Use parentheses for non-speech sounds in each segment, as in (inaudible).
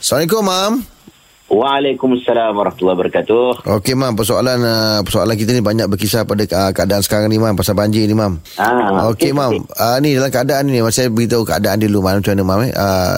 Assalamualaikum, Mam. Waalaikumsalam warahmatullahi wabarakatuh. Okey, Mam. Persoalan uh, persoalan kita ni banyak berkisah pada uh, keadaan sekarang ni, Mam. Pasal banjir ni, Mam. Ah, Okey, okey, Mam. Uh, ni dalam keadaan ni, saya beritahu keadaan dulu, Mam. Macam mana, Mam? Eh? Uh,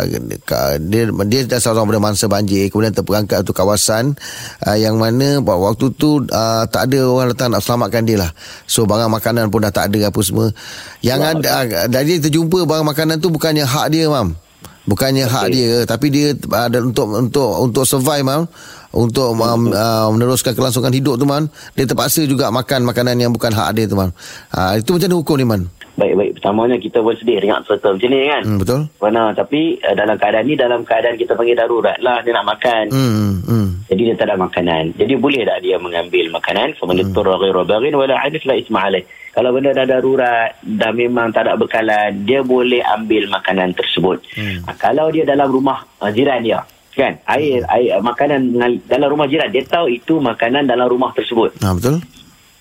dia, dia dah seorang pada mangsa banjir. Kemudian terperangkap tu kawasan uh, yang mana waktu tu uh, tak ada orang datang nak selamatkan dia lah. So, barang makanan pun dah tak ada apa semua. Yang ada, uh, dari dia terjumpa barang makanan tu bukannya hak dia, Mam. Bukannya hak dia tapi dia ada untuk untuk untuk survive mam untuk um, uh, meneruskan kelangsungan hidup tu man dia terpaksa juga makan makanan yang bukan hak dia tu man. Uh, itu macam mana hukum ni man? Baik, baik. Pertamanya kita pun sedih dengan serta macam ni kan. Hmm, betul? Mana, tapi uh, dalam keadaan ni, dalam keadaan kita panggil darurat lah. Dia nak makan. Hmm, hmm. Jadi dia tak ada makanan. Jadi boleh tak dia mengambil makanan? Faman Hmm. itturra ghairu baghin wala adif la isma alaih. Kalau benda dah darurat, dah memang tak ada bekalan, dia boleh ambil makanan tersebut. Hmm. Ha, kalau dia dalam rumah uh, jiran dia, kan? Air, air uh, makanan dalam rumah jiran, dia tahu itu makanan dalam rumah tersebut. Ha, betul?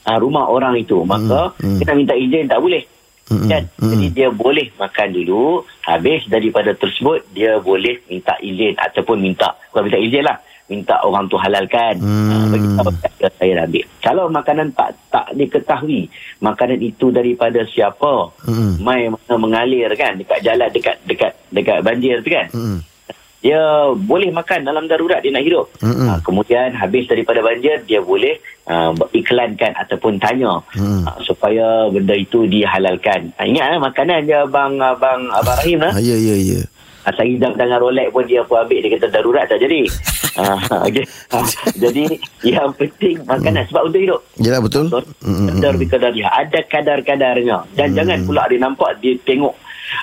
uh, rumah orang itu maka Hmm, hmm. kita minta izin tak boleh Hmm, kan hmm. jadi dia boleh makan dulu habis daripada tersebut dia boleh minta izin ataupun minta bukan minta izin lah minta orang tu halalkan Hmm. uh, bagi tahu saya ambil kalau makanan tak tak diketahui makanan itu daripada siapa Hmm. mai mana mengalir kan dekat jalan dekat dekat dekat banjir tu kan Hmm. dia boleh makan dalam darurat dia nak hidup. Mm-mm. Ha, kemudian habis daripada banjir dia boleh uh, iklankan ataupun tanya Mm. uh, supaya benda itu dihalalkan. Ha, ingat eh, makanan je abang abang abang Rahim lah. Ya, ya, ya. Ha, saya hidap dengan Rolex pun dia pun ambil dia kata darurat tak jadi. (laughs) ha, okay. ha, jadi yang penting makanan sebab untuk hidup. Yalah, betul? Hmm, hmm, Kadar hmm. kadar dia ada kadar-kadarnya dan jangan pula dia nampak dia tengok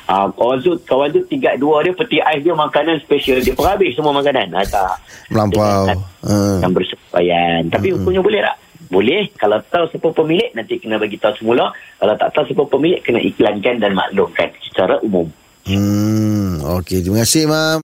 Uh, kawan tu kawan tu tiga dua dia peti ais dia makanan special dia pun habis semua makanan ha, tak Melampau. Ha. yang bersesuaian tapi hukumnya boleh tak boleh kalau tahu siapa pemilik nanti kena bagi tahu semula kalau tak tahu siapa pemilik kena iklankan dan maklumkan secara umum Hmm, okey. Terima kasih, Mam.